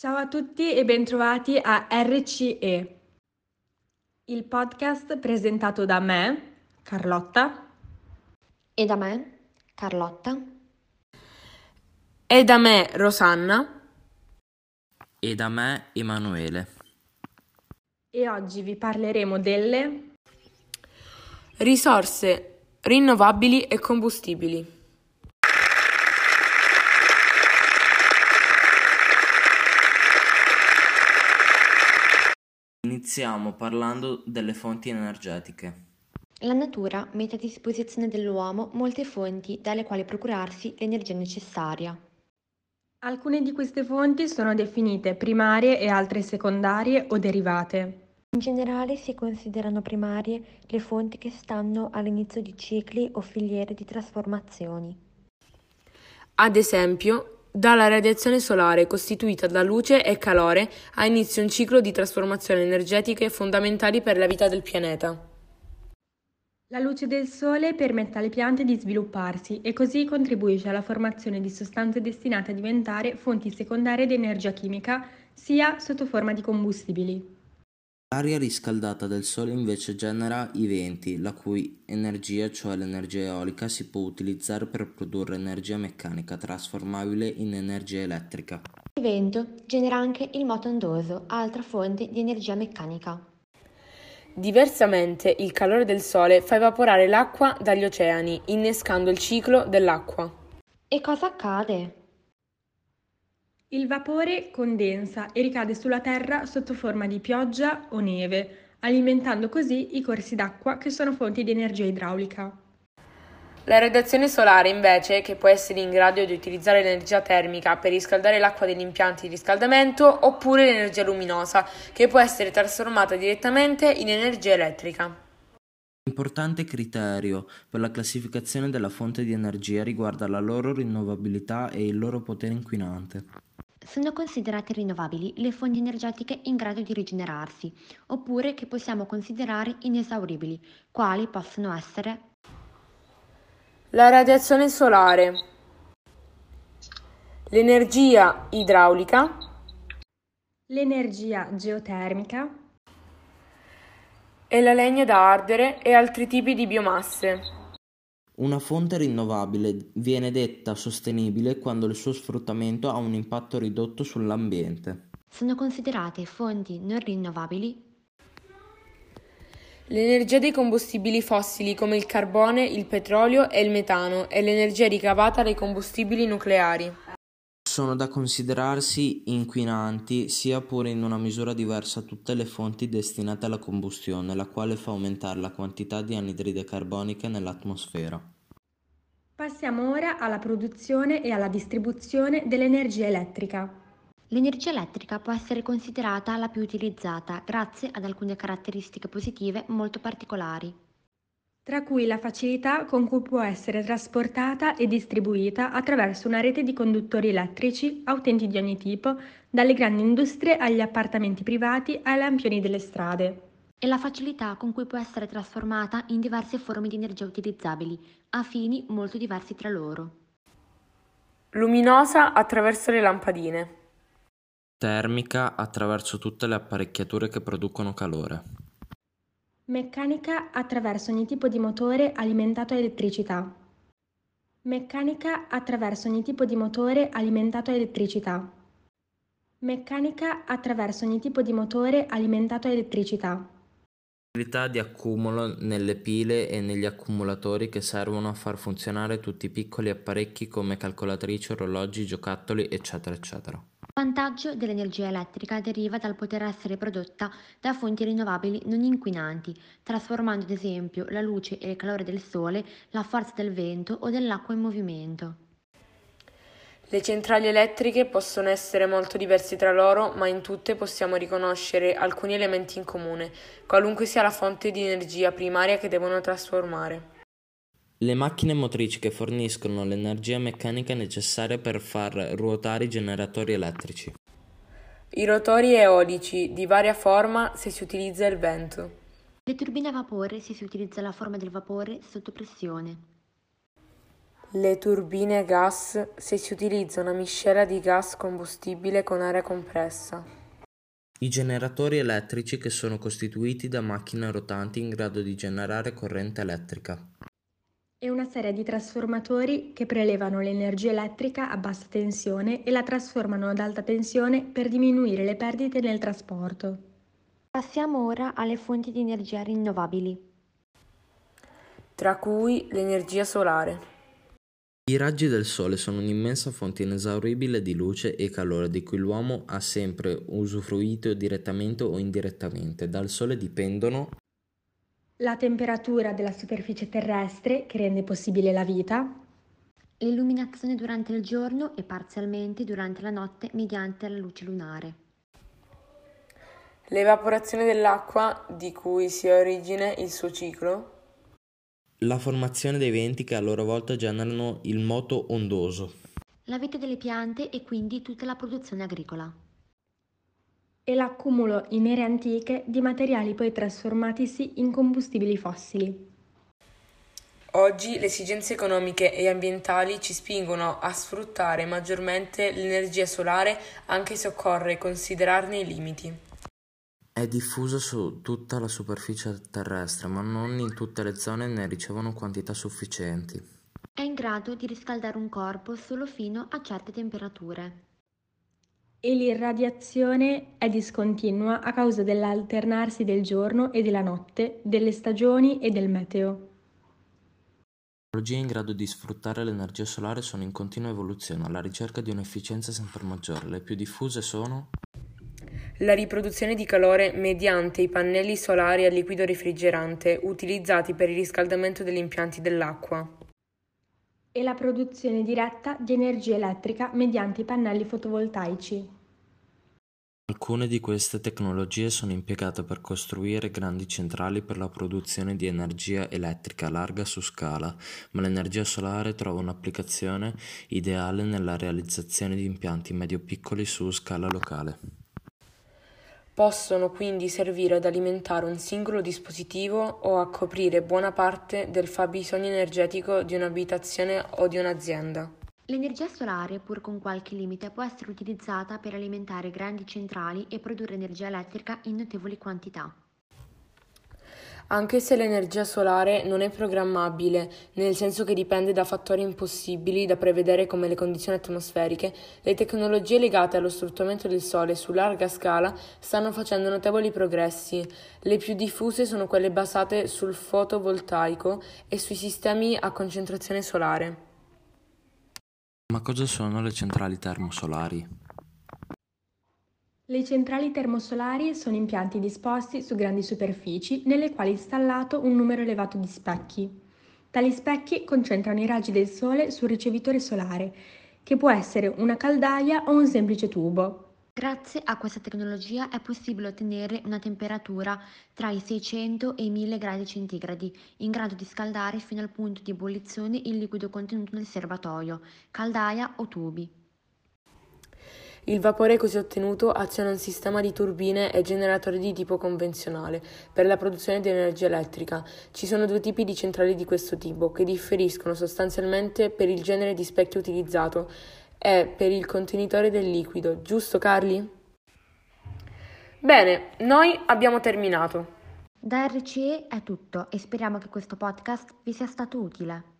Ciao a tutti e bentrovati a RCE, il podcast presentato da me, Carlotta, E da me, Carlotta. E da me Rosanna. E da me Emanuele. e oggi vi parleremo delle Risorse rinnovabili e combustibili. Iniziamo parlando delle fonti energetiche. La natura mette a disposizione dell'uomo molte fonti dalle quali procurarsi l'energia necessaria. Alcune di queste fonti sono definite primarie e altre secondarie o derivate. In generale si considerano primarie le fonti che stanno all'inizio di cicli o filiere di trasformazioni. Ad esempio, dalla radiazione solare costituita da luce e calore ha inizio un ciclo di trasformazioni energetiche fondamentali per la vita del pianeta. La luce del sole permette alle piante di svilupparsi e così contribuisce alla formazione di sostanze destinate a diventare fonti secondarie di energia chimica, sia sotto forma di combustibili. L'aria riscaldata del Sole invece genera i venti, la cui energia, cioè l'energia eolica, si può utilizzare per produrre energia meccanica trasformabile in energia elettrica. Il vento genera anche il moto ondoso, altra fonte di energia meccanica. Diversamente, il calore del Sole fa evaporare l'acqua dagli oceani, innescando il ciclo dell'acqua. E cosa accade? Il vapore condensa e ricade sulla Terra sotto forma di pioggia o neve, alimentando così i corsi d'acqua che sono fonti di energia idraulica. La radiazione solare, invece, che può essere in grado di utilizzare l'energia termica per riscaldare l'acqua degli impianti di riscaldamento, oppure l'energia luminosa, che può essere trasformata direttamente in energia elettrica. Importante criterio per la classificazione della fonte di energia riguarda la loro rinnovabilità e il loro potere inquinante. Sono considerate rinnovabili le fonti energetiche in grado di rigenerarsi, oppure che possiamo considerare inesauribili, quali possono essere La radiazione solare, l'energia idraulica, L'energia geotermica, e la legna da ardere e altri tipi di biomasse. Una fonte rinnovabile viene detta sostenibile quando il suo sfruttamento ha un impatto ridotto sull'ambiente. sono considerate fonti non rinnovabili L'energia dei combustibili fossili come il carbone, il petrolio e il metano e l'energia ricavata dai combustibili nucleari. Sono da considerarsi inquinanti, sia pure in una misura diversa, tutte le fonti destinate alla combustione, la quale fa aumentare la quantità di anidride carbonica nell'atmosfera. Passiamo ora alla produzione e alla distribuzione dell'energia elettrica. L'energia elettrica può essere considerata la più utilizzata grazie ad alcune caratteristiche positive molto particolari. Tra cui la facilità con cui può essere trasportata e distribuita attraverso una rete di conduttori elettrici a utenti di ogni tipo, dalle grandi industrie agli appartamenti privati ai lampioni delle strade. E la facilità con cui può essere trasformata in diverse forme di energia utilizzabili, a fini molto diversi tra loro. Luminosa attraverso le lampadine. Termica attraverso tutte le apparecchiature che producono calore. Meccanica attraverso ogni tipo di motore alimentato a elettricità. Meccanica attraverso ogni tipo di motore alimentato a elettricità. Meccanica attraverso ogni tipo di motore alimentato a elettricità. Facilità di accumulo nelle pile e negli accumulatori che servono a far funzionare tutti i piccoli apparecchi come calcolatrici, orologi, giocattoli, eccetera, eccetera. Vantaggio dell'energia elettrica deriva dal poter essere prodotta da fonti rinnovabili non inquinanti, trasformando ad esempio la luce e il calore del sole, la forza del vento o dell'acqua in movimento. Le centrali elettriche possono essere molto diverse tra loro, ma in tutte possiamo riconoscere alcuni elementi in comune, qualunque sia la fonte di energia primaria che devono trasformare. Le macchine motrici che forniscono l'energia meccanica necessaria per far ruotare i generatori elettrici. I rotori eolici di varia forma se si utilizza il vento. Le turbine a vapore se si utilizza la forma del vapore sotto pressione. Le turbine gas se si utilizza una miscela di gas combustibile con aria compressa. I generatori elettrici che sono costituiti da macchine rotanti in grado di generare corrente elettrica. E una serie di trasformatori che prelevano l'energia elettrica a bassa tensione e la trasformano ad alta tensione per diminuire le perdite nel trasporto. Passiamo ora alle fonti di energia rinnovabili. Tra cui l'energia solare. I raggi del Sole sono un'immensa fonte inesauribile di luce e calore di cui l'uomo ha sempre usufruito direttamente o indirettamente. Dal Sole dipendono la temperatura della superficie terrestre che rende possibile la vita, l'illuminazione durante il giorno e parzialmente durante la notte mediante la luce lunare. L'evaporazione dell'acqua di cui si ha origine il suo ciclo la formazione dei venti che a loro volta generano il moto ondoso. La vita delle piante e quindi tutta la produzione agricola. E l'accumulo in ere antiche di materiali poi trasformatisi in combustibili fossili. Oggi le esigenze economiche e ambientali ci spingono a sfruttare maggiormente l'energia solare anche se occorre considerarne i limiti. È diffusa su tutta la superficie terrestre, ma non in tutte le zone ne ricevono quantità sufficienti. È in grado di riscaldare un corpo solo fino a certe temperature. E l'irradiazione è discontinua a causa dell'alternarsi del giorno e della notte, delle stagioni e del meteo. Le tecnologie in grado di sfruttare l'energia solare sono in continua evoluzione, alla ricerca di un'efficienza sempre maggiore. Le più diffuse sono la riproduzione di calore mediante i pannelli solari a liquido refrigerante utilizzati per il riscaldamento degli impianti dell'acqua. E la produzione diretta di energia elettrica mediante i pannelli fotovoltaici. Alcune di queste tecnologie sono impiegate per costruire grandi centrali per la produzione di energia elettrica larga su scala, ma l'energia solare trova un'applicazione ideale nella realizzazione di impianti medio-piccoli su scala locale. Possono quindi servire ad alimentare un singolo dispositivo o a coprire buona parte del fabbisogno energetico di un'abitazione o di un'azienda. L'energia solare, pur con qualche limite, può essere utilizzata per alimentare grandi centrali e produrre energia elettrica in notevoli quantità. Anche se l'energia solare non è programmabile, nel senso che dipende da fattori impossibili da prevedere come le condizioni atmosferiche, le tecnologie legate allo sfruttamento del Sole su larga scala stanno facendo notevoli progressi. Le più diffuse sono quelle basate sul fotovoltaico e sui sistemi a concentrazione solare. Ma cosa sono le centrali termosolari? Le centrali termosolari sono impianti disposti su grandi superfici nelle quali è installato un numero elevato di specchi. Tali specchi concentrano i raggi del Sole sul ricevitore solare, che può essere una caldaia o un semplice tubo. Grazie a questa tecnologia è possibile ottenere una temperatura tra i 600 e i 1000 gradi centigradi, in grado di scaldare fino al punto di ebollizione il liquido contenuto nel serbatoio, caldaia o tubi. Il vapore così ottenuto aziona un sistema di turbine e generatori di tipo convenzionale per la produzione di energia elettrica. Ci sono due tipi di centrali di questo tipo, che differiscono sostanzialmente per il genere di specchio utilizzato e per il contenitore del liquido, giusto Carli? Bene, noi abbiamo terminato. Da RCE è tutto e speriamo che questo podcast vi sia stato utile.